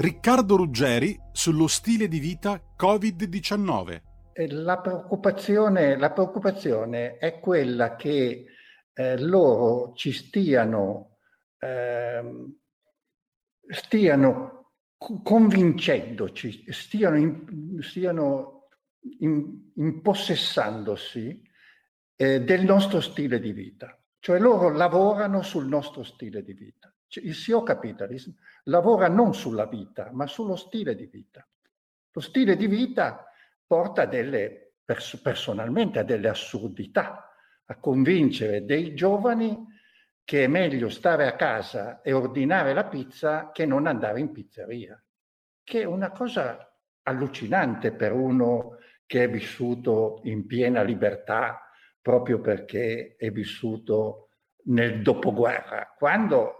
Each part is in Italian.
Riccardo Ruggeri sullo stile di vita Covid-19. La preoccupazione, la preoccupazione è quella che eh, loro ci stiano, eh, stiano convincendoci, stiano, in, stiano in, impossessandosi eh, del nostro stile di vita. Cioè loro lavorano sul nostro stile di vita. Cioè, il CEO Capitalism lavora non sulla vita, ma sullo stile di vita. Lo stile di vita porta delle, pers- personalmente a delle assurdità, a convincere dei giovani che è meglio stare a casa e ordinare la pizza che non andare in pizzeria, che è una cosa allucinante per uno che è vissuto in piena libertà proprio perché è vissuto nel dopoguerra, quando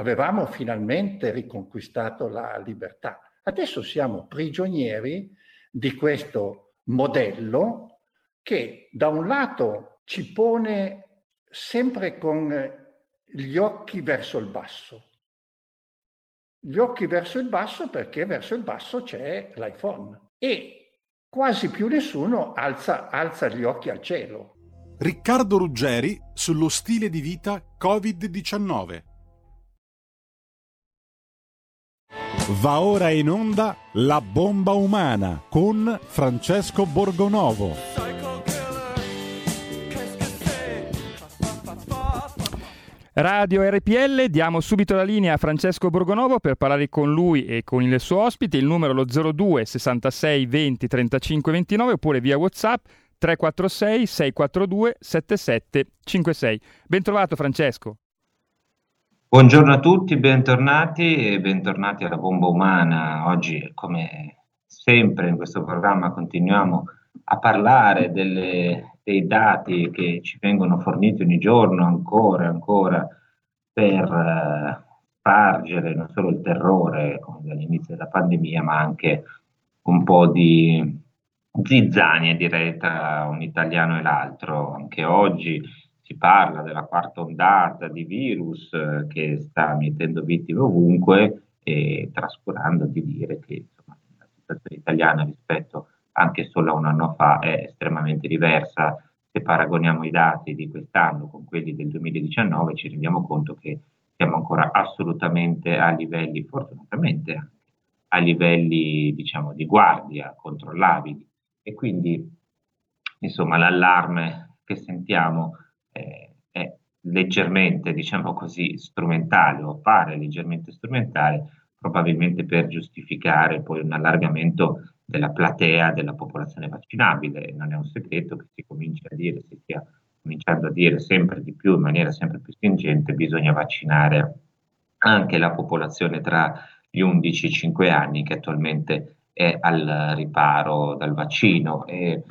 avevamo finalmente riconquistato la libertà. Adesso siamo prigionieri di questo modello che da un lato ci pone sempre con gli occhi verso il basso. Gli occhi verso il basso perché verso il basso c'è l'iPhone e quasi più nessuno alza, alza gli occhi al cielo. Riccardo Ruggeri sullo stile di vita Covid-19. Va ora in onda La bomba umana con Francesco Borgonovo. Radio RPL, diamo subito la linea a Francesco Borgonovo per parlare con lui e con il suo ospite, il numero lo 02 66 20 35 29 oppure via WhatsApp 346 642 7756. Bentrovato Francesco. Buongiorno a tutti, bentornati e bentornati alla bomba umana. Oggi, come sempre in questo programma, continuiamo a parlare delle, dei dati che ci vengono forniti ogni giorno ancora e ancora per eh, spargere non solo il terrore dall'inizio della pandemia, ma anche un po' di zizzania direi tra un italiano e l'altro. Anche oggi si parla della quarta ondata di virus eh, che sta mettendo vittime ovunque e trascurando di dire che insomma, la situazione italiana rispetto anche solo a un anno fa è estremamente diversa. Se paragoniamo i dati di quest'anno con quelli del 2019 ci rendiamo conto che siamo ancora assolutamente a livelli, fortunatamente a livelli diciamo di guardia controllabili e quindi insomma l'allarme che sentiamo eh, è leggermente, diciamo così, strumentale o appare leggermente strumentale, probabilmente per giustificare poi un allargamento della platea della popolazione vaccinabile. Non è un segreto che si comincia a dire, si stia cominciando a dire sempre di più, in maniera sempre più stringente, bisogna vaccinare anche la popolazione tra gli 11 e i 5 anni che attualmente è al riparo dal vaccino. E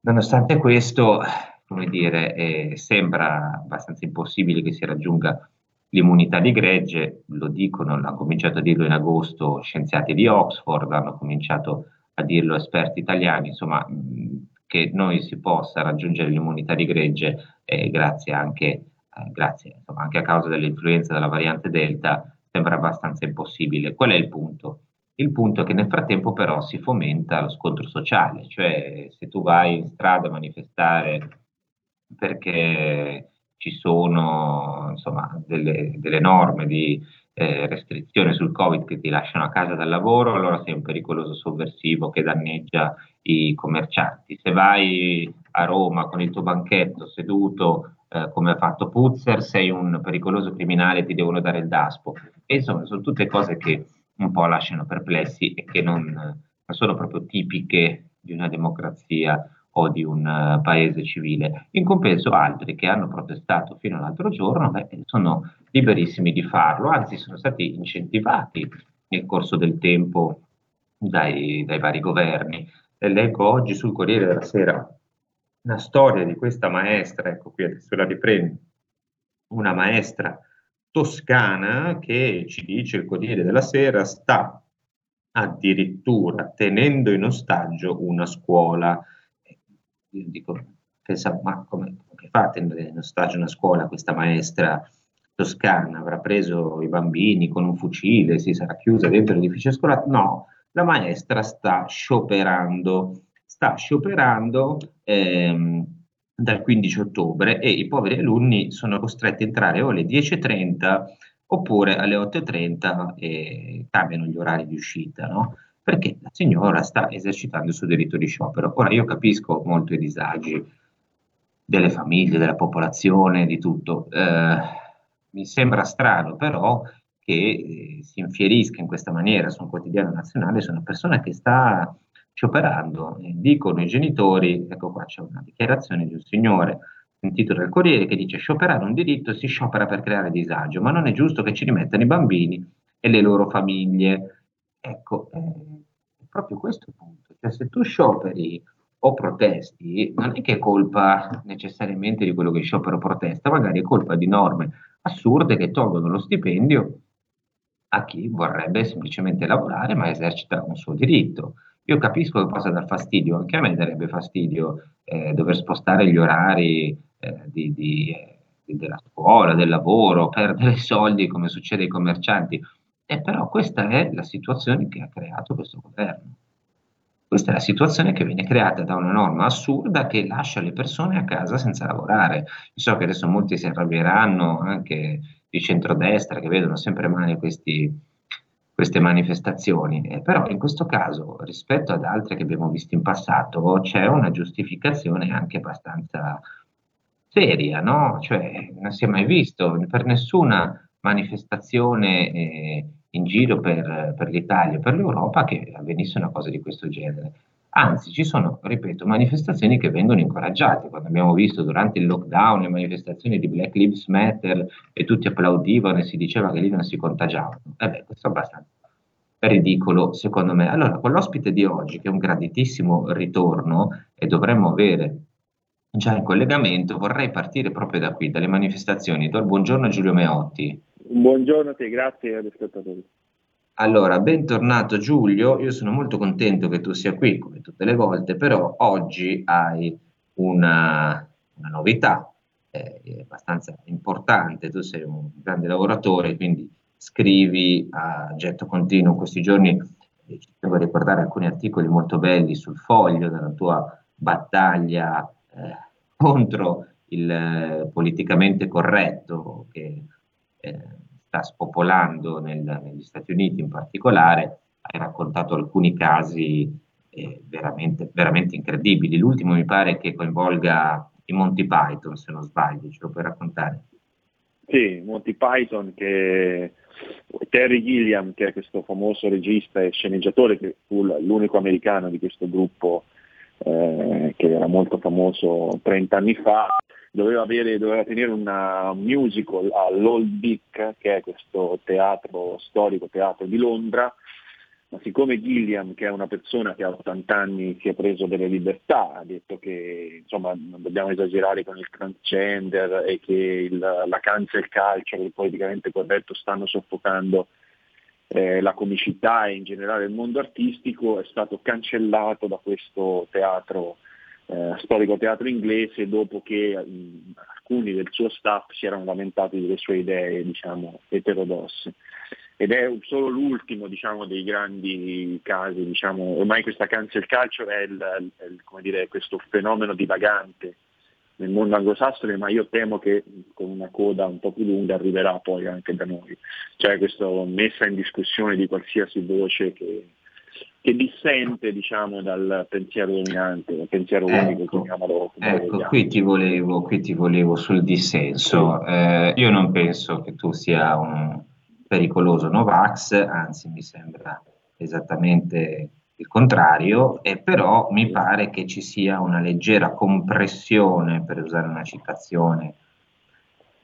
nonostante questo, come dire, eh, sembra abbastanza impossibile che si raggiunga l'immunità di gregge, lo dicono, hanno cominciato a dirlo in agosto scienziati di Oxford, hanno cominciato a dirlo esperti italiani, insomma, che noi si possa raggiungere l'immunità di gregge eh, grazie anche, eh, grazie, insomma, anche a causa dell'influenza della variante Delta sembra abbastanza impossibile. Qual è il punto? Il punto è che nel frattempo però si fomenta lo scontro sociale, cioè se tu vai in strada a manifestare perché ci sono insomma, delle, delle norme di eh, restrizione sul Covid che ti lasciano a casa dal lavoro, allora sei un pericoloso sovversivo che danneggia i commercianti. Se vai a Roma con il tuo banchetto seduto eh, come ha fatto Puzzer, sei un pericoloso criminale ti devono dare il daspo. E insomma, sono tutte cose che un po' lasciano perplessi e che non, non sono proprio tipiche di una democrazia o di un uh, paese civile. In compenso altri che hanno protestato fino all'altro giorno beh, sono liberissimi di farlo, anzi sono stati incentivati nel corso del tempo dai, dai vari governi. E leggo oggi sul Corriere della Sera una storia di questa maestra, ecco qui adesso la riprendo, una maestra toscana che ci dice il Corriere della Sera sta addirittura tenendo in ostaggio una scuola io dico, pensa, ma come, come fa a tenere in ostaggio una scuola questa maestra Toscana avrà preso i bambini con un fucile, si sarà chiusa dentro l'edificio scolastico. No, la maestra sta scioperando, sta scioperando ehm, dal 15 ottobre e i poveri alunni sono costretti a entrare o alle 10.30 oppure alle 8.30 e cambiano gli orari di uscita, no? Perché la signora sta esercitando il suo diritto di sciopero. Ora io capisco molto i disagi delle famiglie, della popolazione, di tutto. Eh, mi sembra strano però che eh, si infierisca in questa maniera su un quotidiano nazionale su una persona che sta scioperando. Dicono i genitori, ecco qua c'è una dichiarazione di un signore sentito dal Corriere che dice scioperare un diritto si sciopera per creare disagio, ma non è giusto che ci rimettano i bambini e le loro famiglie. Ecco, eh, proprio questo punto. Cioè, se tu scioperi o protesti, non è che è colpa necessariamente di quello che sciopero o protesta, magari è colpa di norme assurde che tolgono lo stipendio a chi vorrebbe semplicemente lavorare ma esercita un suo diritto. Io capisco che possa dar fastidio, anche a me darebbe fastidio eh, dover spostare gli orari eh, di, di, eh, della scuola, del lavoro, perdere soldi come succede ai commercianti. E però questa è la situazione che ha creato questo governo. Questa è la situazione che viene creata da una norma assurda che lascia le persone a casa senza lavorare. Io so che adesso molti si arrabbieranno anche di centrodestra che vedono sempre male questi, queste manifestazioni, eh, però in questo caso rispetto ad altre che abbiamo visto in passato c'è una giustificazione anche abbastanza seria, no? Cioè non si è mai visto per nessuna manifestazione eh, in giro per, per l'Italia, per l'Europa che avvenisse una cosa di questo genere. Anzi, ci sono, ripeto, manifestazioni che vengono incoraggiate. Quando abbiamo visto durante il lockdown le manifestazioni di Black Lives Matter e tutti applaudivano e si diceva che lì non si contagiavano. E beh, questo è abbastanza ridicolo, secondo me. Allora, con l'ospite di oggi, che è un graditissimo ritorno e dovremmo avere già in collegamento, vorrei partire proprio da qui, dalle manifestazioni. Do il buongiorno a Giulio Meotti. Buongiorno a te, grazie agli spettatori. Allora, bentornato Giulio, io sono molto contento che tu sia qui, come tutte le volte, però oggi hai una, una novità eh, abbastanza importante, tu sei un grande lavoratore, quindi scrivi a getto continuo in questi giorni, eh, ci devo ricordare alcuni articoli molto belli sul foglio della tua battaglia eh, contro il eh, politicamente corretto che eh, sta spopolando nel, negli Stati Uniti in particolare, hai raccontato alcuni casi eh, veramente, veramente incredibili. L'ultimo mi pare che coinvolga i Monty Python, se non sbaglio, ce lo puoi raccontare? Sì, Monty Python che Terry Gilliam, che è questo famoso regista e sceneggiatore, che fu l'unico americano di questo gruppo eh, che era molto famoso 30 anni fa, doveva, avere, doveva tenere una musical all'Old Vic, che è questo teatro storico, teatro di Londra, ma siccome Gilliam, che è una persona che ha 80 anni, si è preso delle libertà, ha detto che insomma, non dobbiamo esagerare con il transgender e che il, la cancel culture, il politicamente corretto, stanno soffocando eh, la comicità e in generale il mondo artistico, è stato cancellato da questo teatro eh, storico teatro inglese dopo che mh, alcuni del suo staff si erano lamentati delle sue idee diciamo, eterodosse. Ed è solo l'ultimo diciamo, dei grandi casi, diciamo, ormai questa cancel culture è, il, è il, dire, questo fenomeno divagante nel mondo anglosassone, ma io temo che con una coda un po' più lunga arriverà poi anche da noi. Cioè questa messa in discussione di qualsiasi voce che, che dissente diciamo, dal pensiero dominante, dal pensiero ecco, unico, Ecco, qui ti, volevo, qui ti volevo sul dissenso. Eh, io non penso che tu sia un pericoloso Novax, anzi mi sembra esattamente il contrario, e però mi pare che ci sia una leggera compressione, per usare una citazione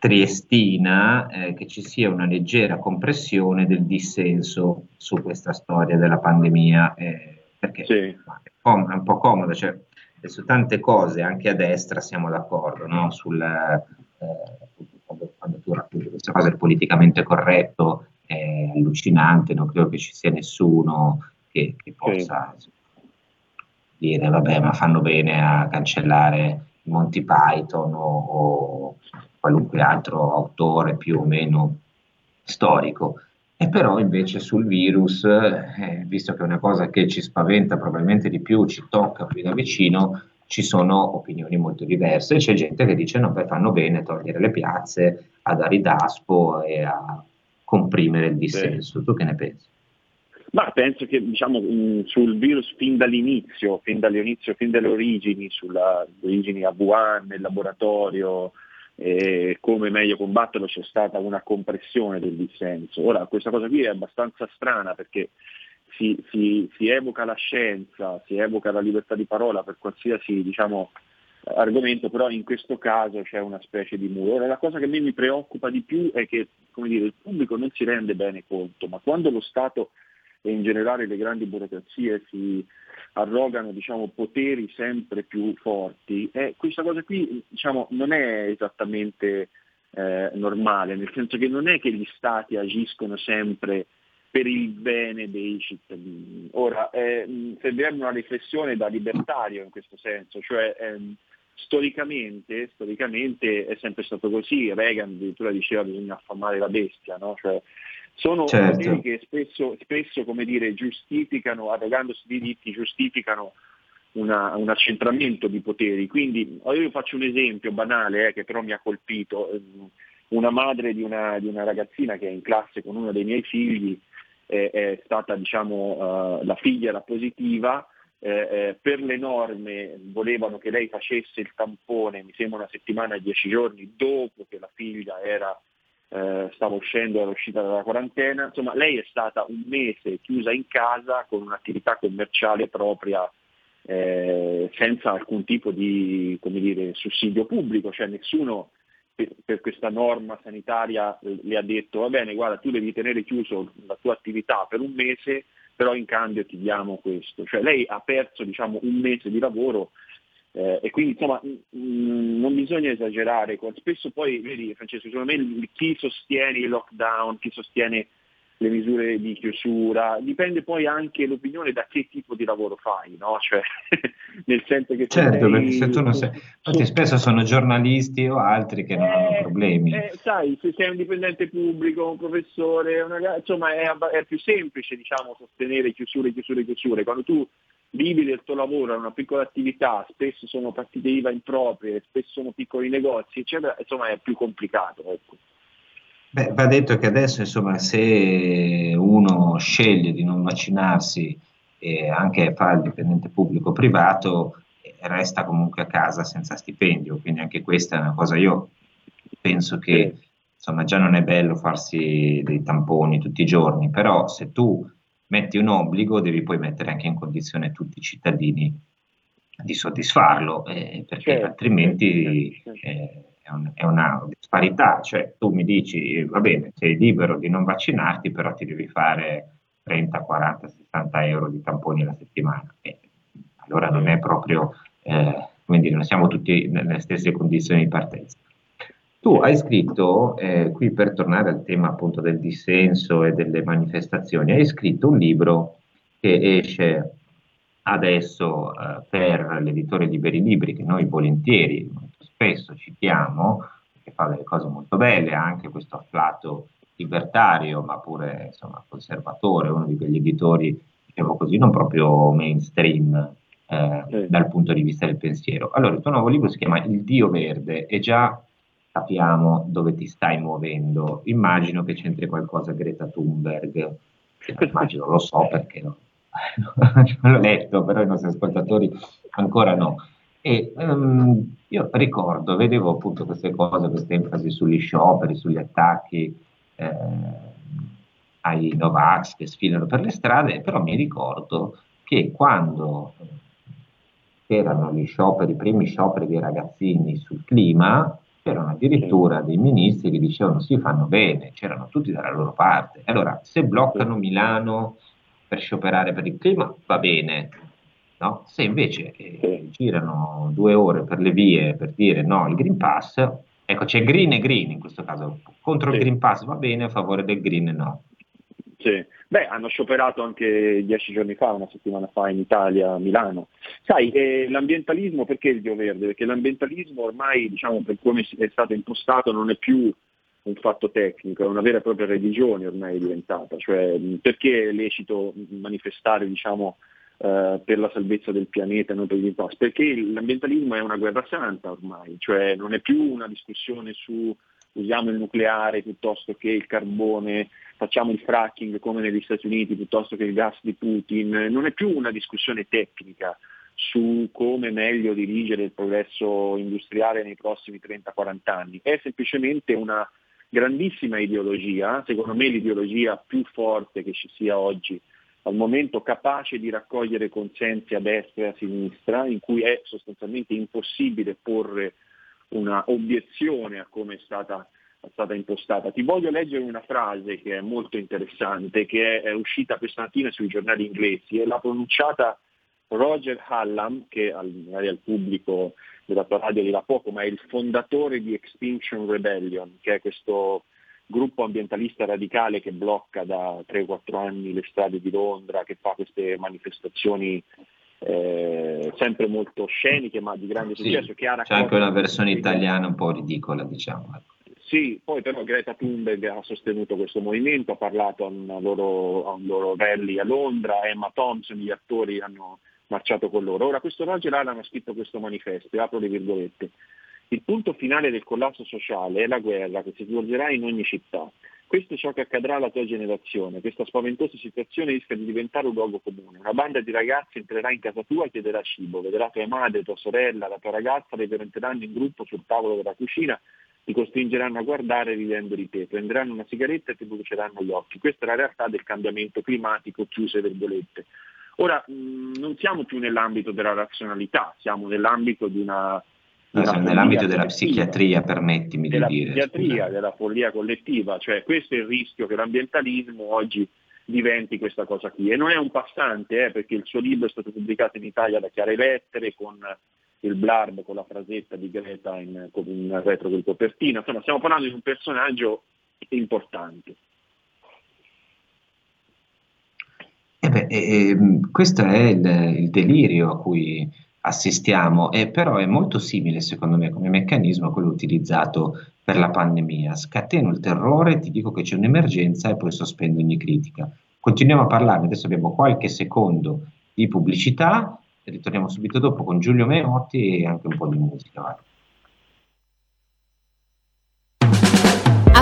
triestina eh, che ci sia una leggera compressione del dissenso su questa storia della pandemia, eh, perché sì. è, com- è, un po' comodo, cioè, su tante cose anche a destra siamo d'accordo, no? Sul, eh, quando, quando, tu racconti questa cosa del politicamente corretto è allucinante, non credo che ci sia nessuno che, che possa sì. dire vabbè ma fanno bene a cancellare Monty Python o, o qualunque altro autore più o meno storico. E però invece sul virus, eh, visto che è una cosa che ci spaventa probabilmente di più, ci tocca più da vicino, ci sono opinioni molto diverse. C'è gente che dice no, beh, fanno bene a togliere le piazze, a dare i daspo e a comprimere il dissenso. Sì. Tu che ne pensi? Ma penso che diciamo, mh, sul virus fin dall'inizio, fin dall'inizio, fin dalle origini, sulle origini a Wuhan, nel laboratorio, eh, come meglio combatterlo, c'è stata una compressione del dissenso. Ora, questa cosa qui è abbastanza strana perché si, si, si evoca la scienza, si evoca la libertà di parola per qualsiasi diciamo, argomento, però in questo caso c'è una specie di muro. Ora, la cosa che a me mi preoccupa di più è che dire, il pubblico non si rende bene conto, ma quando lo Stato e in generale le grandi burocrazie si arrogano diciamo, poteri sempre più forti, e questa cosa qui diciamo, non è esattamente eh, normale, nel senso che non è che gli stati agiscono sempre per il bene dei cittadini. Ora, eh, servirebbe una riflessione da libertario in questo senso, cioè ehm, storicamente, storicamente, è sempre stato così, Reagan addirittura diceva bisogna affamare la bestia, no? cioè, sono certo. poteri che spesso, spesso come dire, giustificano, arrogandosi diritti, giustificano una, un accentramento di poteri. Quindi io faccio un esempio banale eh, che però mi ha colpito. Ehm, una madre di una, di una, ragazzina che è in classe con uno dei miei figli eh, è stata, diciamo, uh, la figlia era positiva, eh, eh, per le norme volevano che lei facesse il tampone, mi sembra una settimana e dieci giorni dopo che la figlia era eh, stava uscendo, era uscita dalla quarantena, insomma lei è stata un mese chiusa in casa con un'attività commerciale propria eh, senza alcun tipo di dire, sussidio pubblico, cioè nessuno per, per, questa norma sanitaria le ha detto va bene guarda tu devi tenere chiuso la tua attività per un mese però in cambio ti diamo questo, cioè lei ha perso diciamo, un mese di lavoro eh, e quindi insomma mh, non bisogna esagerare, spesso poi, vedi Francesco, secondo me chi sostiene il lockdown, chi sostiene le misure di chiusura, dipende poi anche l'opinione da che tipo di lavoro fai, no? Cioè, nel senso che certo, sei, perché se tu non sei, infatti spesso sono giornalisti o altri che non eh, hanno problemi. Eh, sai, se sei un dipendente pubblico, un professore, una, insomma è, è, più semplice diciamo sostenere chiusure, chiusure, chiusure. Quando tu vivi del tuo lavoro, è una piccola attività, spesso sono partite IVA improprie, spesso sono piccoli negozi, eccetera, insomma è più complicato. Ecco. Beh, va detto che adesso, insomma, se uno sceglie di non vaccinarsi e anche fa il dipendente pubblico privato, resta comunque a casa senza stipendio, quindi anche questa è una cosa, io penso che insomma già non è bello farsi dei tamponi tutti i giorni, però se tu metti un obbligo, devi poi mettere anche in condizione tutti i cittadini di soddisfarlo, eh, perché certo, altrimenti certo. Eh, è, un, è, una disparità. Cioè, tu mi dici, va bene, sei libero di non vaccinarti, però ti devi fare 30, 40, 60 euro di tamponi alla settimana. E allora non è proprio, eh, dire, non siamo tutti nelle stesse condizioni di partenza. Tu hai scritto, eh, qui per tornare al tema appunto del dissenso e delle manifestazioni, hai scritto un libro che esce adesso eh, per l'editore Liberi Libri, che noi volentieri, molto spesso citiamo, che fa delle cose molto belle, anche questo afflato libertario, ma pure insomma, conservatore, uno di quegli editori, diciamo così, non proprio mainstream eh, dal punto di vista del pensiero. Allora, il tuo nuovo libro si chiama Il Dio Verde e già capiamo dove ti stai muovendo. Immagino che c'entri qualcosa Greta Thunberg, immagino, lo so perché no. l'ho letto, però i nostri ascoltatori ancora no. E um, io ricordo, vedevo appunto queste cose, queste enfasi sugli scioperi, sugli attacchi eh, ai Novax che sfilano per le strade, però mi ricordo che quando erano gli scioperi, i primi scioperi dei ragazzini sul clima, c'erano addirittura dei ministri che dicevano sì, fanno bene, c'erano tutti dalla loro parte. Allora, se bloccano Milano per scioperare per il clima, va bene. No? Se invece eh, girano due ore per le vie per dire no il Green Pass, ecco c'è green e green in questo caso, contro sì. il Green Pass va bene, a favore del green no. Sì. Beh, hanno scioperato anche dieci giorni fa, una settimana fa in Italia, a Milano. Sai, eh, l'ambientalismo, perché il Dio Verde? Perché l'ambientalismo ormai, diciamo, per come è stato impostato, non è più un fatto tecnico, è una vera e propria religione ormai diventata. Cioè, perché è lecito manifestare, diciamo, eh, per la salvezza del pianeta, non per il pass? Perché l'ambientalismo è una guerra santa ormai, cioè non è più una discussione su usiamo il nucleare piuttosto che il carbone, facciamo il fracking come negli Stati Uniti piuttosto che il gas di Putin, non è più una discussione tecnica su come meglio dirigere il progresso industriale nei prossimi 30-40 anni, è semplicemente una grandissima ideologia, secondo me l'ideologia più forte che ci sia oggi al momento capace di raccogliere consensi a destra e a sinistra, in cui è sostanzialmente impossibile porre una obiezione a come è stata, è stata, impostata. Ti voglio leggere una frase che è molto interessante, che è, uscita questa mattina sui giornali inglesi e l'ha pronunciata Roger Hallam, che magari al pubblico della tua radio dirà poco, ma è il fondatore di Extinction Rebellion, che è questo gruppo ambientalista radicale che blocca da 3-4 anni le strade di Londra, che fa queste manifestazioni eh, sempre molto sceniche ma di grande successo. Sì, c'è anche una versione italiana un po' ridicola, diciamo. Ecco. Sì, poi però Greta Thunberg ha sostenuto questo movimento, ha parlato a, loro, a un loro rally a Londra, Emma Thompson, gli attori hanno marciato con loro. Ora questo Roger Allen ha scritto questo manifesto, apro le virgolette. Il punto finale del collasso sociale è la guerra che si svolgerà in ogni città. Questo è ciò che accadrà alla tua generazione. Questa spaventosa situazione rischia di diventare un luogo comune. Una banda di ragazzi entrerà in casa tua e chiederà cibo. Vedrà tua madre, tua sorella, la tua ragazza, le presenteranno in gruppo sul tavolo della cucina, ti costringeranno a guardare ridendo di te, prenderanno una sigaretta e ti bruceranno gli occhi. Questa è la realtà del cambiamento climatico, chiuse virgolette. Ora, mh, non siamo più nell'ambito della razionalità, siamo nell'ambito di una No, siamo nell'ambito della psichiatria, permettimi di dire. Della psichiatria, scusa. della follia collettiva, cioè questo è il rischio che l'ambientalismo oggi diventi questa cosa qui. E non è un passante, eh, perché il suo libro è stato pubblicato in Italia da Chiare Lettere, con il blurb, con la frasetta di Greta in, in retro del copertina. Insomma, stiamo parlando di un personaggio importante. Eh beh, eh, questo è il, il delirio a cui assistiamo, e però è molto simile secondo me come meccanismo a quello utilizzato per la pandemia. Scateno il terrore, ti dico che c'è un'emergenza e poi sospendo ogni critica. Continuiamo a parlare, adesso abbiamo qualche secondo di pubblicità ritorniamo subito dopo con Giulio Meotti e anche un po' di musica. Vai.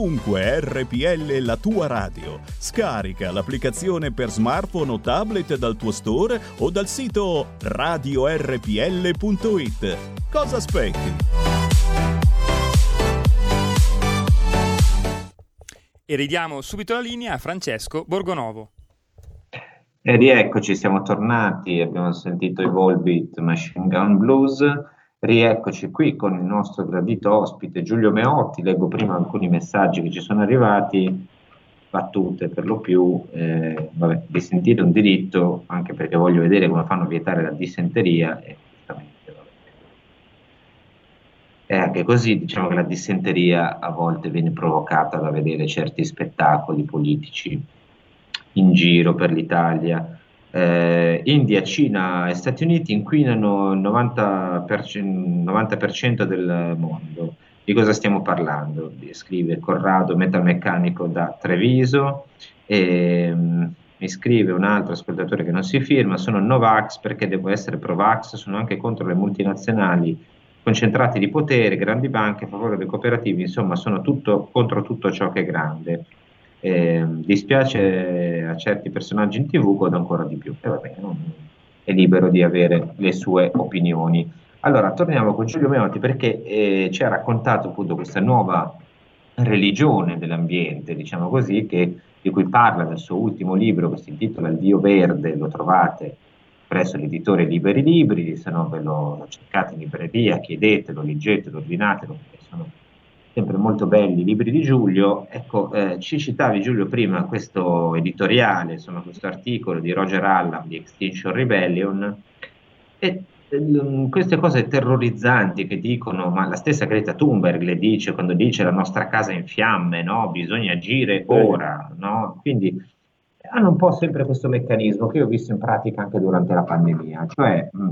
Ovunque RPL la tua radio. Scarica l'applicazione per smartphone o tablet dal tuo store o dal sito radiorpl.it. Cosa aspetti? E ridiamo subito la linea a Francesco Borgonovo. E rieccoci, siamo tornati, abbiamo sentito i Volbeat Machine Gun Blues. Rieccoci qui con il nostro gradito ospite Giulio Meotti. Leggo prima alcuni messaggi che ci sono arrivati, battute per lo più. Eh, vabbè, di sentire un diritto, anche perché voglio vedere come fanno a vietare la dissenteria. E giustamente. E anche così diciamo che la dissenteria a volte viene provocata da vedere certi spettacoli politici in giro per l'Italia. Eh, India, Cina e Stati Uniti inquinano il 90%, 90% del mondo. Di cosa stiamo parlando? Scrive Corrado, metalmeccanico da Treviso. E, um, mi scrive un altro ascoltatore che non si firma, sono Novax perché devo essere Provax, sono anche contro le multinazionali concentrati di potere, grandi banche a favore dei cooperativi, insomma sono tutto, contro tutto ciò che è grande. Eh, dispiace a certi personaggi in tv, godo ancora di più. E va bene, non è libero di avere le sue opinioni. Allora, torniamo con Giulio Meotti perché eh, ci ha raccontato appunto questa nuova religione dell'ambiente, diciamo così, che, di cui parla nel suo ultimo libro che si intitola Il Dio Verde, lo trovate presso l'editore Liberi Libri, se no ve lo cercate in libreria, chiedetelo, leggetelo, ordinatelo, perché sono sempre molto belli, i libri di Giulio. Ecco, eh, ci citavi Giulio prima questo editoriale, insomma questo articolo di Roger Allam di Extinction Rebellion e eh, queste cose terrorizzanti che dicono, ma la stessa Greta Thunberg le dice quando dice la nostra casa è in fiamme, no? bisogna agire ora, no? quindi hanno un po' sempre questo meccanismo che io ho visto in pratica anche durante la pandemia, cioè mh,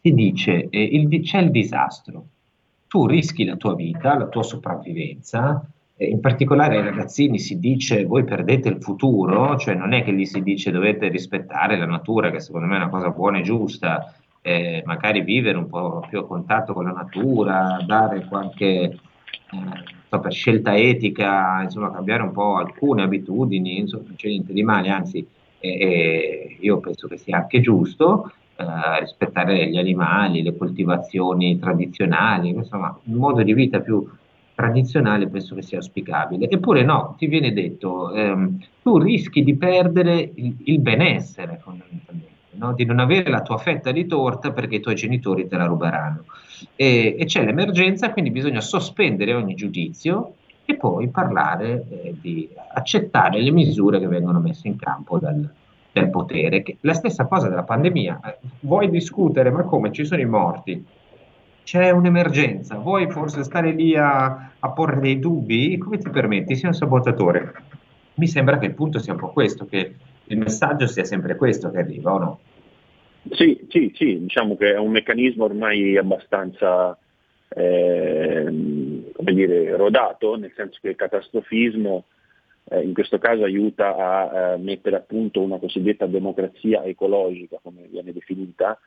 si dice eh, il, c'è il disastro, tu rischi la tua vita, la tua sopravvivenza, eh, in particolare ai ragazzini si dice voi perdete il futuro, cioè non è che gli si dice dovete rispettare la natura, che secondo me è una cosa buona e giusta, eh, magari vivere un po' più a contatto con la natura, dare qualche eh, so, per scelta etica, insomma cambiare un po' alcune abitudini, insomma non c'è niente di male, anzi io penso che sia anche giusto, eh, rispettare gli animali, le coltivazioni tradizionali, insomma, un modo di vita più tradizionale penso che sia auspicabile. Eppure no, ti viene detto, ehm, tu rischi di perdere il, il benessere fondamentalmente, no? di non avere la tua fetta di torta perché i tuoi genitori te la ruberanno. E, e c'è l'emergenza, quindi bisogna sospendere ogni giudizio e poi parlare eh, di accettare le misure che vengono messe in campo dal, del potere. Che, la stessa cosa della pandemia. Eh, vuoi discutere, ma come ci sono i morti? C'è un'emergenza, vuoi forse stare lì a, a porre dei dubbi? Come ti permetti? Sei un sabotatore. Mi sembra che il punto sia un po' questo, che il messaggio sia sempre questo che arriva, o no? Sì, sì, sì, diciamo che è un meccanismo ormai abbastanza eh, come dire, rodato, nel senso che il catastrofismo eh, in questo caso aiuta a eh, mettere a punto una cosiddetta democrazia ecologica, come viene definita,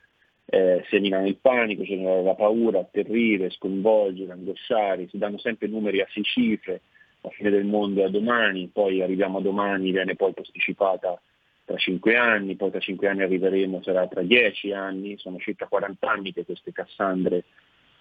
eh, seminare il panico, generare la paura, atterrire, sconvolgere, angosciare, si danno sempre numeri a sei cifre, la fine del mondo è a domani, poi arriviamo a domani, viene poi posticipata tra cinque anni, poi tra cinque anni arriveremo, sarà tra dieci anni, sono circa 40 anni che queste Cassandre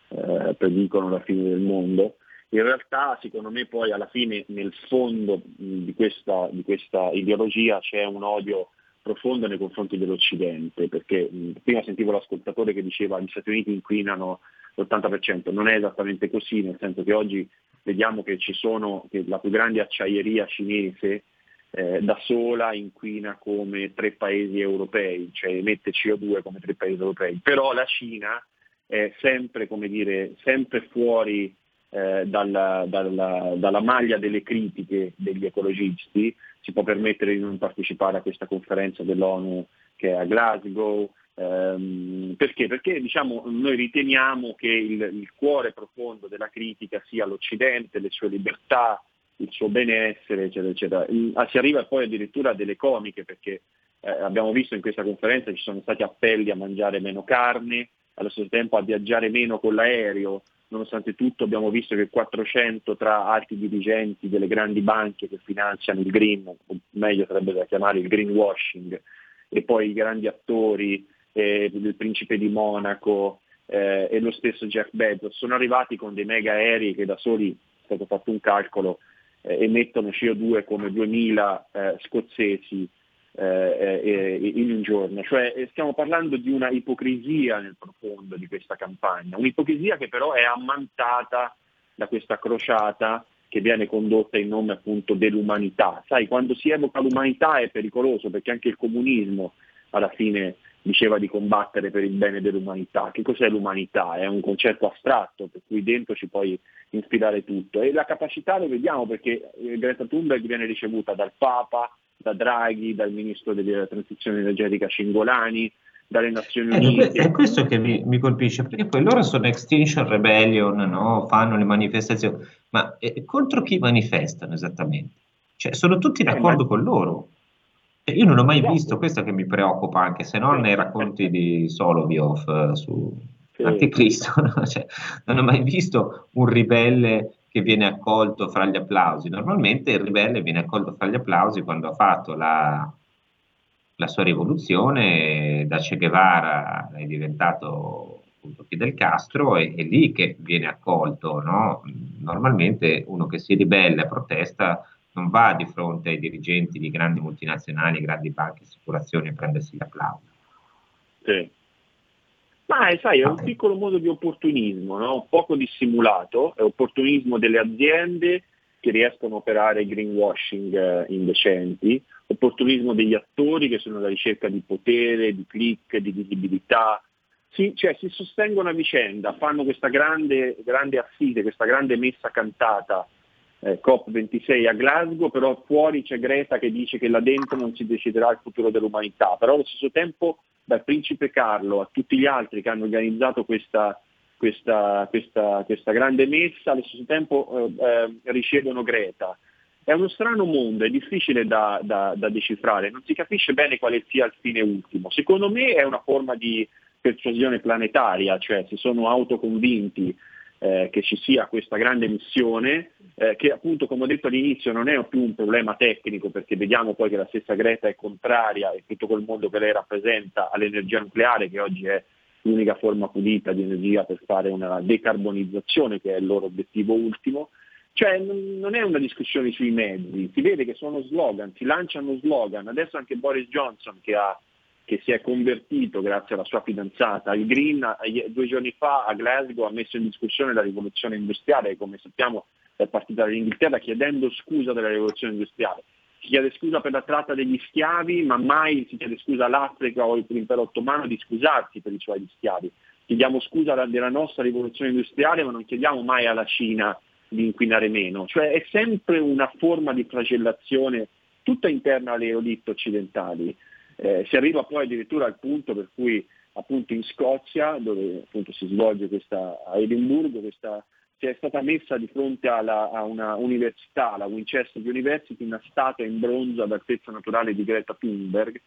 eh, predicono la fine del mondo. In realtà secondo me poi alla fine nel fondo di questa, di questa ideologia c'è un odio profondo nei confronti dell'Occidente, perché prima sentivo l'ascoltatore che diceva che gli Stati Uniti inquinano l'80%, non è esattamente così, nel senso che oggi vediamo che sono, che la più grande acciaieria cinese eh, da sola inquina come tre paesi europei, cioè emette CO2 come tre paesi europei, però la Cina è sempre, dire, sempre fuori eh, dalla, dalla, dalla, maglia delle critiche degli ecologisti, si può permettere di non partecipare a questa conferenza dell'ONU che è a Glasgow. Ehm, perché? Perché diciamo, noi riteniamo che il, il cuore profondo della critica sia l'Occidente, le sue libertà, il suo benessere, eccetera, eccetera. Ah, si arriva poi addirittura a delle comiche perché eh, abbiamo visto in questa conferenza ci sono stati appelli a mangiare meno carne, allo stesso tempo a viaggiare meno con l'aereo, nonostante tutto abbiamo visto che 400 tra alti dirigenti delle grandi banche che finanziano il green, o meglio sarebbe da chiamare il greenwashing, e poi i grandi attori, eh, il principe di Monaco eh, e lo stesso Jeff Bezos, sono arrivati con dei mega aerei che da soli, è stato fatto un calcolo, eh, emettono CO2 come 2000 eh, scozzesi eh, eh, in un giorno. Cioè eh, stiamo parlando di una ipocrisia nel profondo di questa campagna, un'ipocrisia che però è ammantata da questa crociata che viene condotta in nome appunto dell'umanità. Sai, quando si evoca l'umanità è pericoloso perché anche il comunismo alla fine diceva di combattere per il bene dell'umanità. Che cos'è l'umanità? È un concetto astratto per cui dentro ci puoi ispirare tutto e la capacità lo vediamo perché eh, Greta Thunberg viene ricevuta dal Papa, da Draghi, dal Ministro della Transizione Energetica Cingolani, dalle Nazioni eh, Unite. È questo che mi, mi, colpisce, perché poi loro sono Extinction Rebellion, no? fanno le manifestazioni, ma eh, contro chi manifestano esattamente? Cioè, sono tutti eh, d'accordo ma... con loro. Io non ho mai esatto. visto, questo che mi preoccupa, anche se non nei racconti di Solovyov su sì. Anticristo, cioè, non ho mai visto un ribelle che viene accolto fra gli applausi. Normalmente il ribelle viene accolto fra gli applausi quando ha fatto la, la sua rivoluzione, da Che Guevara è diventato appunto Fidel Castro, è, è lì che viene accolto. No? Normalmente uno che si ribella, protesta, non va di fronte ai dirigenti di grandi multinazionali, grandi banche, assicurazioni a prendersi gli applausi. Sì. Ma è, sai, è un piccolo modo di opportunismo, no? poco dissimulato, è opportunismo delle aziende che riescono a operare greenwashing eh, indecenti, opportunismo degli attori che sono alla ricerca di potere, di click, di visibilità. Si, cioè, si sostengono a vicenda, fanno questa grande, grande assise, questa grande messa cantata eh, COP26 a Glasgow, però fuori c'è Greta che dice che là dentro non si deciderà il futuro dell'umanità, però allo stesso tempo dal principe Carlo a tutti gli altri che hanno organizzato questa, questa, questa, questa grande messa, allo stesso tempo eh, eh, ricevono Greta. È uno strano mondo, è difficile da, da, da, decifrare, non si capisce bene quale sia il fine ultimo. Secondo me è una forma di persuasione planetaria, cioè si sono autoconvinti eh, che ci sia questa grande missione, eh, che appunto come ho detto all'inizio non è più un problema tecnico perché vediamo poi che la stessa Greta è contraria e tutto quel mondo che lei rappresenta all'energia nucleare che oggi è l'unica forma pulita di energia per fare una decarbonizzazione che è il loro obiettivo ultimo. Cioè non è una discussione sui mezzi, si vede che sono slogan, si lanciano slogan, adesso anche Boris Johnson che ha che si è convertito grazie alla sua fidanzata al Green, due giorni fa a Glasgow ha messo in discussione la rivoluzione industriale che come sappiamo è partita dall'Inghilterra chiedendo scusa della rivoluzione industriale. Si chiede scusa per la tratta degli schiavi, ma mai si chiede scusa all'Africa o all'impero ottomano di scusarsi per i suoi schiavi. Chiediamo scusa della nostra rivoluzione industriale, ma non chiediamo mai alla Cina di inquinare meno. Cioè è sempre una forma di flagellazione tutta interna alle elite occidentali. Eh, si arriva poi addirittura al punto per cui appunto in Scozia, dove appunto si svolge questa, a Edimburgo, questa, è stata messa di fronte alla, a una università, la Winchester University, una statua in bronzo ad altezza naturale di Greta Thunberg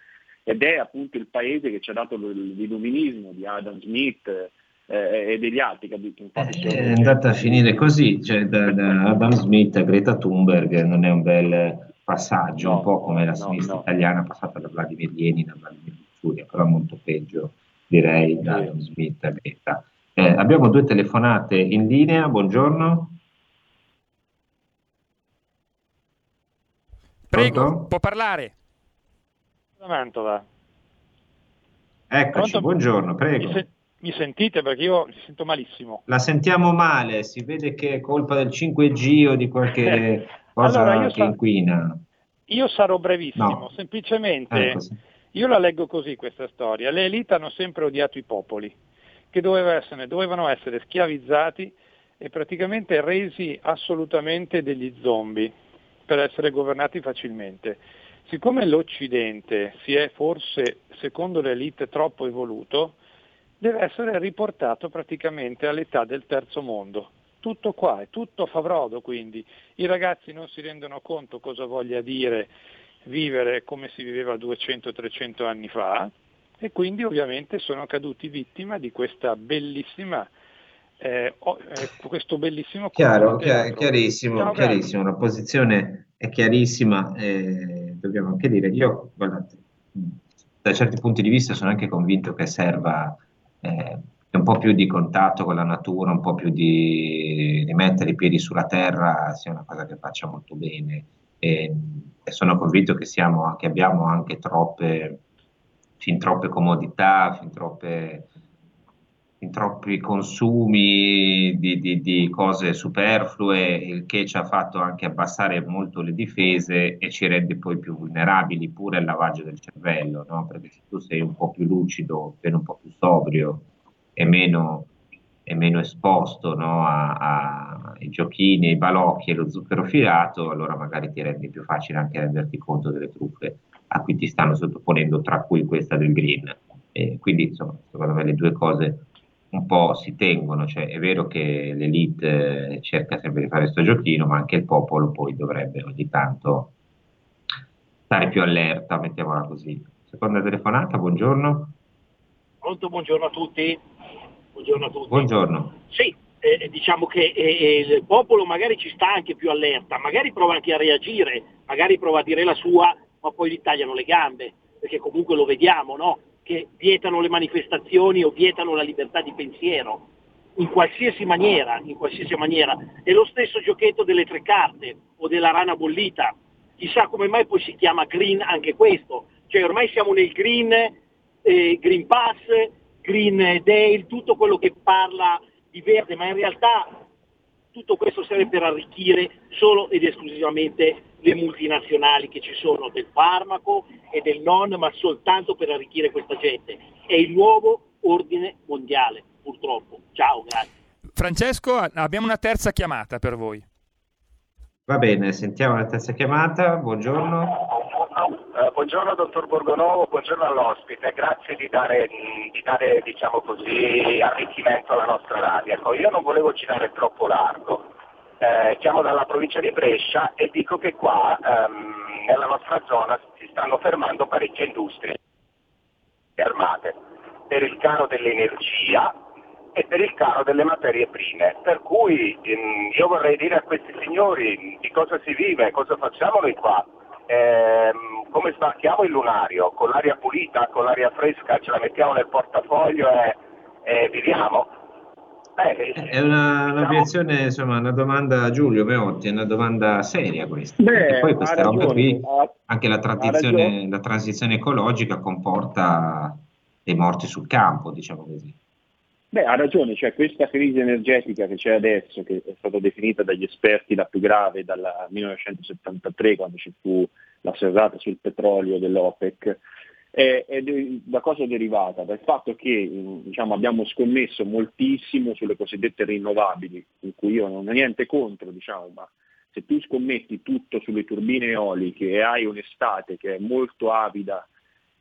ed è appunto il paese che ci ha dato l'illuminismo di Adam Smith eh, e degli altri. Infatti, eh, è andata a finire così, cioè da, da Adam Smith a Greta Thunberg non è un bel passaggio, no, un po' come la sinistra no. italiana passata da Vladimir Lenin a Vladimir Furia, però molto peggio direi da Adam Smith a Greta. Eh, abbiamo due telefonate in linea, buongiorno. Prego, Pronto? può parlare. Mantova. Eccoci, Pronto? buongiorno, prego. Mi, se- mi, sentite perché io mi sento malissimo. La sentiamo male, si vede che è colpa del 5G o di qualche cosa allora, che sa- inquina. Io sarò brevissimo, no. semplicemente ecco, io la leggo così questa storia. Le elite hanno sempre odiato i popoli, che doveva essere, dovevano essere schiavizzati e praticamente resi assolutamente degli zombie per essere governati facilmente. Siccome l'Occidente si è forse, secondo le elite, troppo evoluto, deve essere riportato praticamente all'età del terzo mondo tutto qua, è tutto favrodo quindi. I ragazzi non si rendono conto cosa voglia dire vivere come si viveva 200-300 anni fa e quindi ovviamente sono caduti vittima di questa bellissima eh, questo bellissimo Chiaro, chiar- chiarissimo, chiarissimo, la posizione è chiarissima, eh, dobbiamo anche dire, io guardate, da certi punti di vista sono anche convinto che serva eh, un po' più di contatto con la natura, un po' più di, di mettere i piedi sulla terra, sia una cosa che faccia molto bene. E, e sono convinto che, siamo, che abbiamo anche troppe, fin troppe comodità, fin troppe in troppi consumi di, di, di, cose superflue, il che ci ha fatto anche abbassare molto le difese e ci rende poi più vulnerabili pure al lavaggio del cervello, no? perché se tu sei un po' più lucido, un po' più sobrio e meno, e meno esposto no? a, a, ai giochini, ai balocchi e lo zucchero filato, allora magari ti rende più facile anche renderti conto delle truffe a cui ti stanno sottoponendo, tra cui questa del green. E quindi insomma, secondo me le due cose un po' si tengono, cioè è vero che l'elite eh, cerca sempre di fare questo giochino, ma anche il popolo poi dovrebbe ogni tanto stare più allerta, mettiamola così. Seconda telefonata, buongiorno. Pronto, buongiorno a tutti. Buongiorno a tutti. Buongiorno. Sì, eh, diciamo che eh, il popolo magari ci sta anche più allerta, magari prova anche a reagire, magari prova a dire la sua, ma poi gli tagliano le gambe, perché comunque lo vediamo, no? che vietano le manifestazioni o vietano la libertà di pensiero, in qualsiasi maniera, in qualsiasi maniera. È lo stesso giochetto delle tre carte o della rana bollita. Chissà come mai poi si chiama green anche questo. Cioè ormai siamo nel green, eh, green pass, green day, tutto quello che parla di verde, ma in realtà tutto questo serve per arricchire solo ed esclusivamente le multinazionali che ci sono del farmaco e del non, ma soltanto per arricchire questa gente. È il nuovo ordine mondiale, purtroppo. Ciao, grazie. Francesco, abbiamo una terza chiamata per voi. Va bene, sentiamo la terza chiamata. Buongiorno. Uh, buongiorno dottor Borgonovo, buongiorno all'ospite, grazie di dare, di dare diciamo così, arricchimento alla nostra radio. Ecco, io non volevo girare troppo largo, eh, chiamo dalla provincia di Brescia e dico che qua ehm, nella nostra zona si stanno fermando parecchie industrie armate per il caro dell'energia e per il caro delle materie prime. Per cui ehm, io vorrei dire a questi signori di cosa si vive, cosa facciamo noi qua. Eh, come sbarchiamo il lunario? Con l'aria pulita, con l'aria fresca, ce la mettiamo nel portafoglio e, e viviamo? Eh, è una, un'obiezione, insomma, una domanda, Giulio Meotti, è una domanda seria questa. Beh, poi questa roba qui, anche la, la transizione ecologica comporta dei morti sul campo, diciamo così. Beh, ha ragione, cioè questa crisi energetica che c'è adesso, che è stata definita dagli esperti la più grave dal 1973, quando ci fu la serrata sul petrolio dell'OPEC, è, è de- da cosa derivata? Dal fatto che diciamo, abbiamo scommesso moltissimo sulle cosiddette rinnovabili, in cui io non ho niente contro, diciamo, ma se tu scommetti tutto sulle turbine eoliche e hai un'estate che è molto avida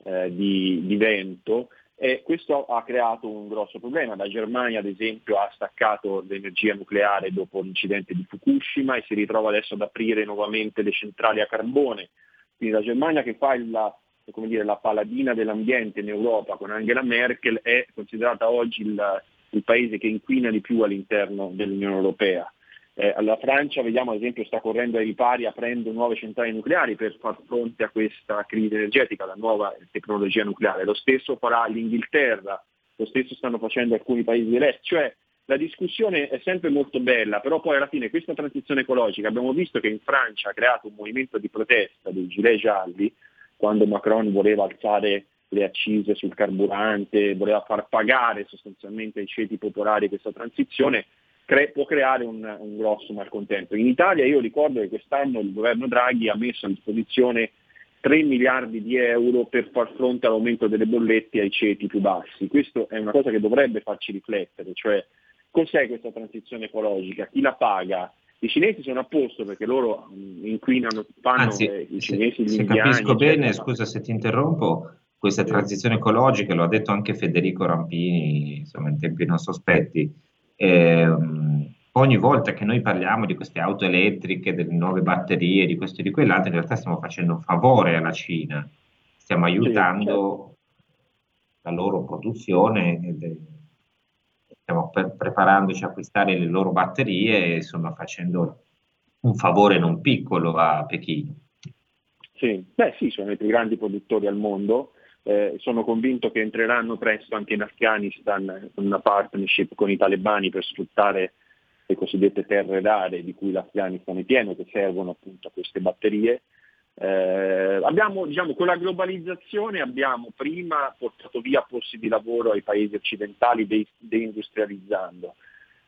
eh, di, di, vento, eh, questo ha creato un grosso problema. La Germania, ad esempio, ha staccato l'energia nucleare dopo l'incidente di Fukushima e si ritrova adesso ad aprire nuovamente le centrali a carbone. Quindi la Germania che fa come dire, la paladina dell'ambiente in Europa con Angela Merkel è considerata oggi il, il paese che inquina di più all'interno dell'Unione Europea. Eh, la Francia, vediamo ad esempio, sta correndo ai ripari aprendo nuove centrali nucleari per far fronte a questa crisi energetica, la nuova tecnologia nucleare. Lo stesso farà l'Inghilterra, lo stesso stanno facendo alcuni paesi dell'Est. Cioè, la discussione è sempre molto bella, però poi alla fine questa transizione ecologica abbiamo visto che in Francia ha creato un movimento di protesta dei gilet gialli quando Macron voleva alzare le accise sul carburante, voleva far pagare sostanzialmente ai ceti popolari questa transizione, cre- può creare un, un, grosso malcontento. In Italia io ricordo che quest'anno il governo Draghi ha messo a disposizione 3 miliardi di euro per far fronte all'aumento delle bollette ai ceti più bassi. Questa è una cosa che dovrebbe farci riflettere, cioè cos'è questa transizione ecologica, chi la paga, i cinesi sono a posto perché loro mm, inquinano, fanno Anzi, eh, i cinesi, se, se capisco bene, scusa se ti interrompo, questa transizione ecologica, lo ha detto anche Federico Rampini, insomma, in tempi non sospetti, eh, ogni volta che noi parliamo di queste auto elettriche, delle nuove batterie, di questo e di quell'altro, in realtà stiamo facendo un favore alla Cina, stiamo aiutando certo. la loro produzione stiamo per, preparandoci a acquistare le loro batterie e insomma facendo un favore non piccolo a Pechino. Sì, beh sì, sono i più grandi produttori al mondo. Eh, sono convinto che entreranno presto anche in Afghanistan una partnership con i talebani per sfruttare le cosiddette terre rare di cui l'Afghanistan è pieno, che servono appunto a queste batterie. Eh, abbiamo, diciamo, con la globalizzazione abbiamo prima portato via posti di lavoro ai paesi occidentali de- deindustrializzando.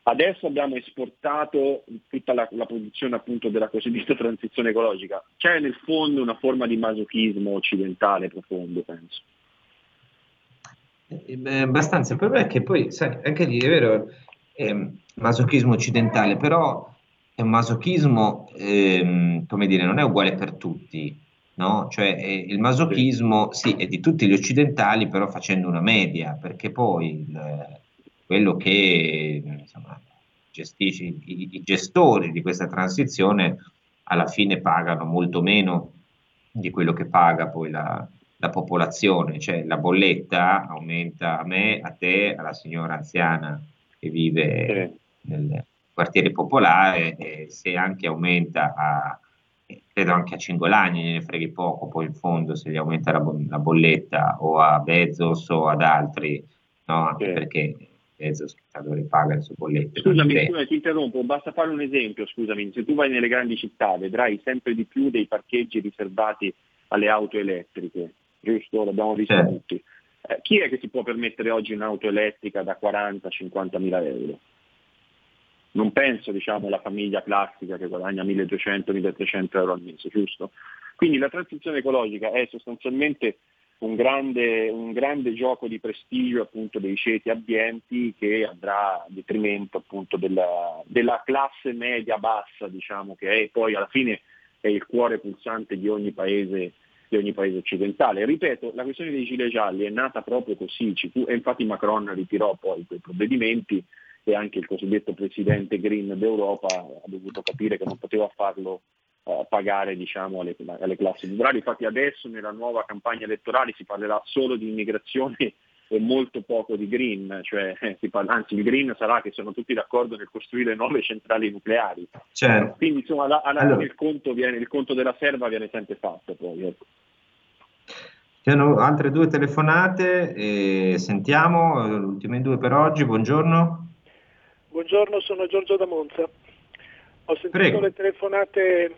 Adesso abbiamo esportato tutta la, la, produzione appunto della cosiddetta transizione ecologica. C'è nel fondo una forma di masochismo occidentale profondo, penso. Eh, abbastanza, il problema è che poi, sai, anche lì è vero, è masochismo occidentale, però è un masochismo, ehm, come dire, non è uguale per tutti, no? Cioè eh, il masochismo, sì, è di tutti gli occidentali, però facendo una media, perché poi il, quello che insomma, gestisce, i, i, gestori di questa transizione alla fine pagano molto meno di quello che paga poi la, la popolazione, cioè la bolletta aumenta a me, a te, alla signora anziana che vive nel, quartiere popolare, eh, se anche aumenta a, credo anche a Cingolani ne freghi poco, poi in fondo se gli aumenta la, la bolletta o a Bezos o ad altri, no? anche sì. Perché Bezos dove paga le sue bollette. Scusami, scusami, ti interrompo, basta fare un esempio, scusami, se tu vai nelle grandi città vedrai sempre di più dei parcheggi riservati alle auto elettriche, giusto? L'abbiamo visto certo. tutti. Eh, chi è che si può permettere oggi un'auto elettrica da 40-50 mila euro? non penso diciamo, alla famiglia classica che guadagna 1200-1300 euro al mese, giusto? Quindi la transizione ecologica è sostanzialmente un grande, un grande gioco di prestigio appunto, dei ceti abbienti che andrà a detrimento appunto, della, della, classe media bassa, diciamo, che è poi alla fine è il cuore pulsante di ogni paese, di ogni paese occidentale. Ripeto, la questione dei gilet gialli è nata proprio così, e infatti Macron ritirò poi quei provvedimenti e anche il cosiddetto presidente green d'Europa ha dovuto capire che non poteva farlo uh, pagare diciamo, alle, alle, classi popolari. Infatti adesso nella nuova campagna elettorale si parlerà solo di immigrazione e molto poco di green, cioè, eh, parla, anzi il green sarà che sono tutti d'accordo nel costruire nuove centrali nucleari. Certo. Quindi insomma alla, alla allora. il, conto viene, il conto della serva viene sempre fatto poi. Ecco. Ci sono altre due telefonate, e sentiamo, le ultime due per oggi, buongiorno. Buongiorno, sono Giorgio da Monza. Ho sentito Prego. le telefonate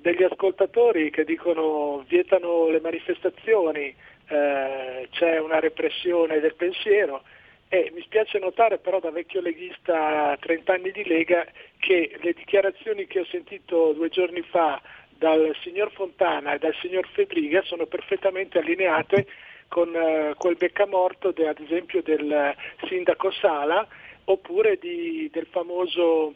degli ascoltatori che dicono vietano le manifestazioni, eh, c'è una repressione del pensiero e mi spiace notare però da vecchio leghista a 30 anni di Lega che le dichiarazioni che ho sentito due giorni fa dal signor Fontana e dal signor Fedriga sono perfettamente allineate con eh, quel beccamorto de, ad esempio del sindaco Sala oppure di, del famoso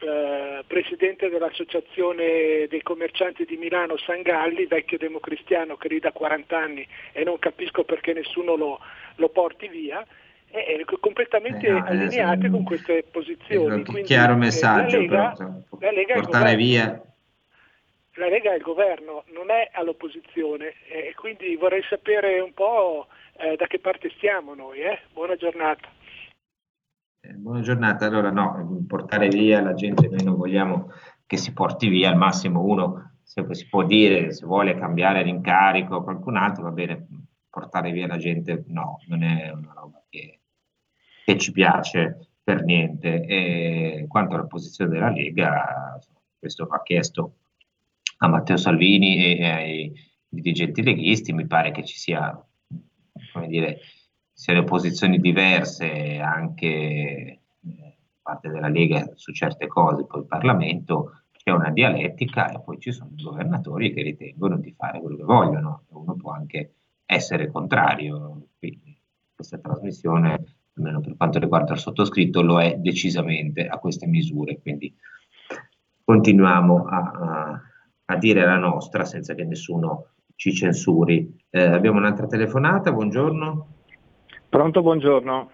eh, presidente dell'associazione dei commercianti di Milano Sangalli, vecchio democristiano che lì da 40 anni e non capisco perché nessuno lo, lo porti via, è completamente eh, no, allineate eh, con queste posizioni. Quindi, chiaro messaggio, la Lega, però, la Lega portare via. La Lega è il governo, non è all'opposizione e quindi vorrei sapere un po' eh, da che parte stiamo noi. Eh? Buona giornata. Eh, buona giornata. Allora, no, portare via la gente, noi non vogliamo che si porti via, al massimo uno se si può dire, se vuole cambiare l'incarico o qualcun altro, va bene, portare via la gente no, non è una roba che, che ci piace per niente. E quanto alla posizione della Lega, questo va chiesto a Matteo Salvini e ai dirigenti leghisti, mi pare che ci sia, come dire, siano posizioni diverse anche da eh, parte della Lega su certe cose, poi il Parlamento c'è una dialettica e poi ci sono i governatori che ritengono di fare quello che vogliono, uno può anche essere contrario, quindi questa trasmissione, almeno per quanto riguarda il sottoscritto, lo è decisamente a queste misure, quindi continuiamo a, a, a dire la nostra senza che nessuno ci censuri. Eh, abbiamo un'altra telefonata, buongiorno. Pronto, buongiorno.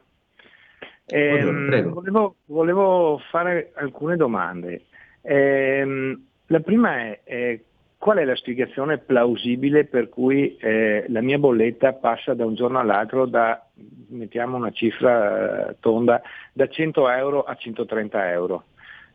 Eh, volevo, volevo, fare alcune domande. Eh, la prima è eh, qual è la spiegazione plausibile per cui eh, la mia bolletta passa da un giorno all'altro da mettiamo una cifra eh, tonda, da 100 euro a 130 euro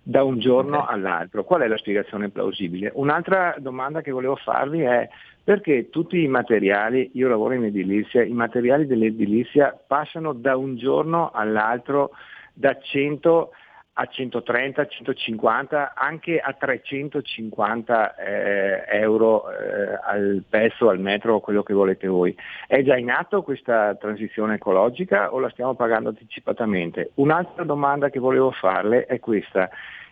da un giorno all'altro. Qual è la spiegazione plausibile? Un'altra domanda che volevo farvi è perché tutti i materiali, io lavoro in edilizia, i materiali dell'edilizia passano da un giorno all'altro da 100 a 130, 150, anche a 350 eh, euro eh, al pezzo, al metro, quello che volete voi. È già in atto questa transizione ecologica o la stiamo pagando anticipatamente? Un'altra domanda che volevo farle è questa.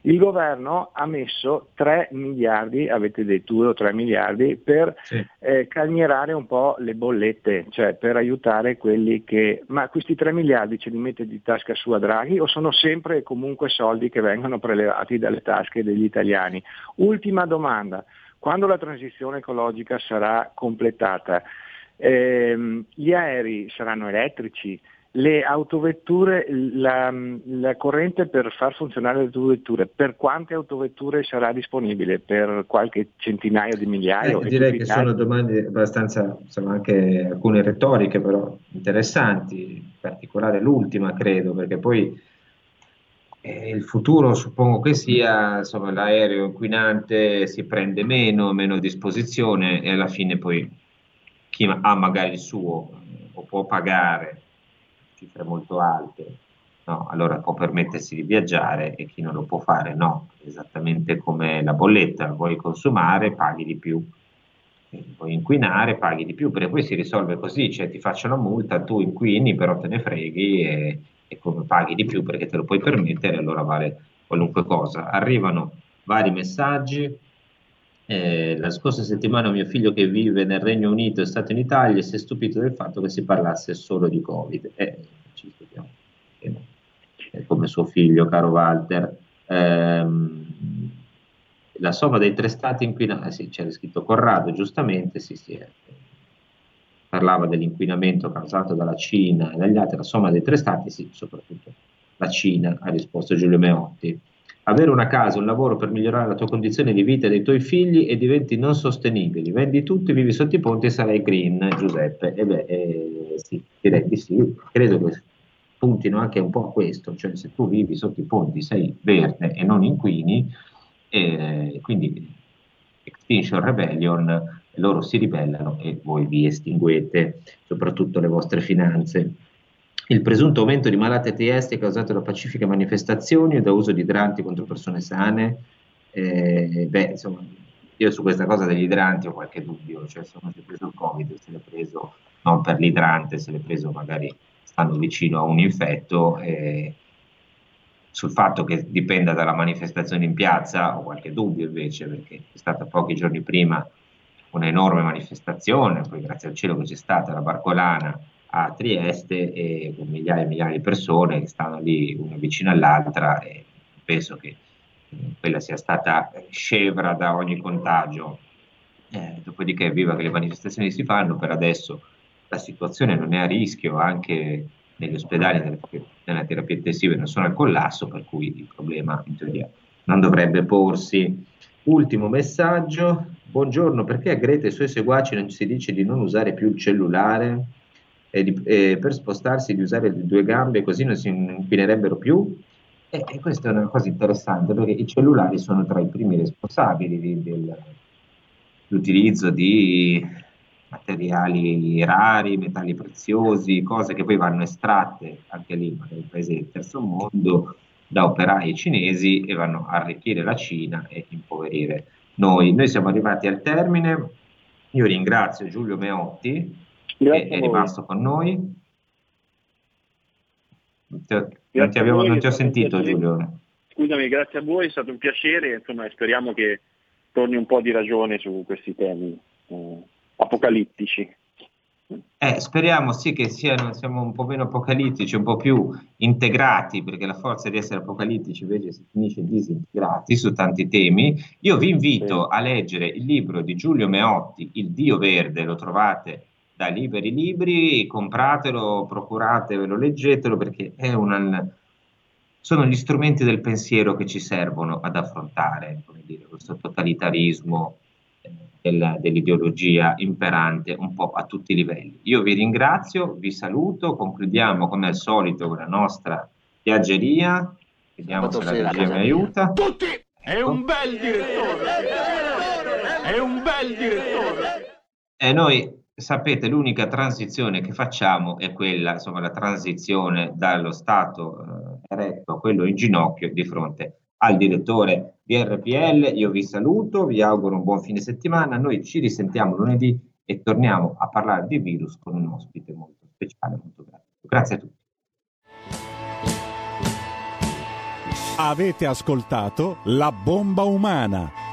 Il governo ha messo 3 miliardi, avete detto 2 o 3 miliardi, per sì. eh, calmierare un po' le bollette, cioè per aiutare quelli che... Ma questi 3 miliardi ce li mette di tasca sua Draghi o sono sempre e comunque soldi che vengono prelevati dalle tasche degli italiani? Ultima domanda, quando la transizione ecologica sarà completata, ehm, gli aerei saranno elettrici? Le autovetture, la, la, corrente per far funzionare le autovetture, per quante autovetture sarà disponibile? Per qualche centinaio di migliaia? Eh, direi che sono domande abbastanza, insomma, anche alcune retoriche, però interessanti, in particolare l'ultima credo, perché poi eh, il futuro suppongo che sia, insomma, l'aereo inquinante si prende meno, meno disposizione e alla fine poi chi ha magari il suo o può pagare cifre molto alte, no? allora può permettersi di viaggiare e chi non lo può fare no, esattamente come la bolletta, vuoi consumare, paghi di più, vuoi inquinare, paghi di più, perché poi si risolve così, cioè ti faccio la multa, tu inquini, però te ne freghi e, e come paghi di più perché te lo puoi permettere, allora vale qualunque cosa. Arrivano vari messaggi, eh, la scorsa settimana mio figlio che vive nel Regno Unito è stato in Italia e si è stupito del fatto che si parlasse solo di Covid. Eh, ci stupiamo. Eh, come suo figlio, caro Walter. Ehm, la somma dei tre stati inquinati, sì, c'era scritto Corrado, giustamente, sì, sì, eh, parlava dell'inquinamento causato dalla Cina e dagli altri, la somma dei tre stati, sì, soprattutto la Cina, ha risposto Giulio Meotti avere una casa, un lavoro per migliorare la tua condizione di vita dei tuoi figli e diventi non sostenibili. Vendi tutto, vivi sotto i ponti e sarai green, Giuseppe. E beh, eh, sì, direi di sì. Credo che puntino anche un po' a questo, cioè se tu vivi sotto i ponti sei verde e non inquini, eh, quindi Extinction Rebellion, loro si ribellano e voi vi estinguete, soprattutto le vostre finanze. Il presunto aumento di malati ATS è causato da pacifiche manifestazioni o da uso di idranti contro persone sane? Eh, beh, insomma, io su questa cosa degli idranti ho qualche dubbio, cioè se uno si è preso il Covid, se l'è preso non per l'idrante, se l'è preso magari stando vicino a un infetto, eh, sul fatto che dipenda dalla manifestazione in piazza ho qualche dubbio invece, perché è stata pochi giorni prima un'enorme manifestazione, poi grazie al cielo che c'è stata la Barcolana, a Trieste e con migliaia e migliaia di persone che stanno lì una vicino all'altra e penso che eh, quella sia stata scevra da ogni contagio. Eh, dopodiché, viva che le manifestazioni si fanno, per adesso la situazione non è a rischio, anche negli ospedali, nella terapia intensiva non sono al collasso, per cui il problema in teoria non dovrebbe porsi. Ultimo messaggio, buongiorno, perché a Greta e ai suoi seguaci non si dice di non usare più il cellulare? E, di, e per spostarsi di usare le due gambe così non si inquinerebbero più. E, e, questa è una cosa interessante perché i cellulari sono tra i primi responsabili di, del, dell'utilizzo di materiali rari, metalli preziosi, cose che poi vanno estratte anche lì nei paesi del terzo mondo da operai cinesi e vanno a arricchire la Cina e impoverire noi. Noi siamo arrivati al termine. Io ringrazio Giulio Meotti che è rimasto con noi. Non ti, non ti, avevo, non ti ho sentito Giulio. Scusami, grazie a voi, è stato un piacere, insomma, speriamo che torni un po' di ragione su questi temi eh, apocalittici. Eh, speriamo sì che siano, siamo un po' meno apocalittici, un po' più integrati, perché la forza di essere apocalittici invece si finisce disintegrati su tanti temi. Io vi invito sì. a leggere il libro di Giulio Meotti, Il Dio Verde, lo trovate da Liberi Libri, compratelo, procuratevelo, leggetelo perché una, sono gli strumenti del pensiero che ci servono ad affrontare dire, questo totalitarismo eh, del, dell'ideologia imperante un po' a tutti i livelli. Io vi ringrazio, vi saluto, concludiamo come al solito con la nostra viaggeria, vediamo se la regia mi aiuta. Tutti! È un bel direttore! È un bel direttore! E noi sapete, l'unica transizione che facciamo è quella, insomma, la transizione dallo stato eh, eretto a quello in ginocchio di fronte al direttore di RPL. Io vi saluto, vi auguro un buon fine settimana. Noi ci risentiamo lunedì e torniamo a parlare di virus con un ospite molto speciale, molto grazie. Grazie a tutti. Avete ascoltato La bomba umana